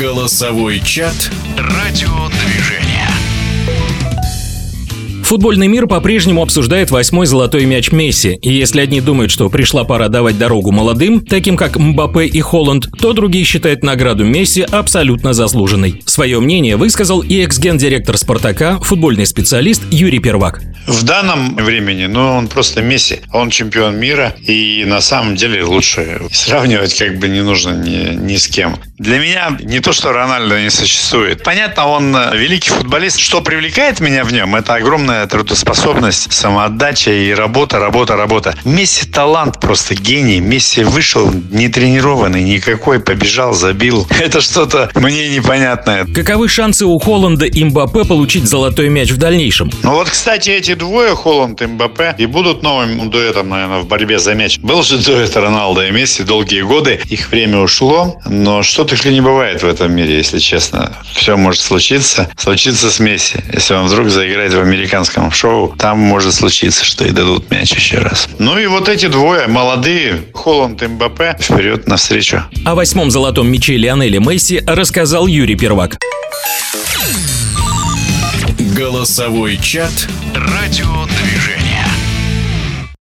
Голосовой чат. Радиодвижение. Футбольный мир по-прежнему обсуждает восьмой золотой мяч Месси, и если одни думают, что пришла пора давать дорогу молодым, таким как Мбаппе и Холланд, то другие считают награду Месси абсолютно заслуженной. Свое мнение высказал и экс-гендиректор «Спартака», футбольный специалист Юрий Первак. В данном времени, ну, он просто Месси. Он чемпион мира, и на самом деле лучше сравнивать как бы не нужно ни, ни с кем. Для меня не то, что Рональдо не существует. Понятно, он великий футболист. Что привлекает меня в нем, это огромное трудоспособность, самоотдача и работа, работа, работа. Месси талант просто гений. Месси вышел не тренированный никакой, побежал, забил. Это что-то мне непонятное. Каковы шансы у Холланда и Мбаппе получить золотой мяч в дальнейшем? Ну вот, кстати, эти двое, Холланд и Мбаппе, и будут новым дуэтом, наверное, в борьбе за мяч. Был же дуэт Роналдо и Месси долгие годы. Их время ушло, но что только не бывает в этом мире, если честно. Все может случиться. Случится с Месси, если он вдруг заиграет в американском шоу, там может случиться, что и дадут мяч еще раз. Ну и вот эти двое, молодые, Холланд и Мбаппе, вперед навстречу. О восьмом золотом мяче Лионеля Месси рассказал Юрий Первак. Голосовой чат. Радио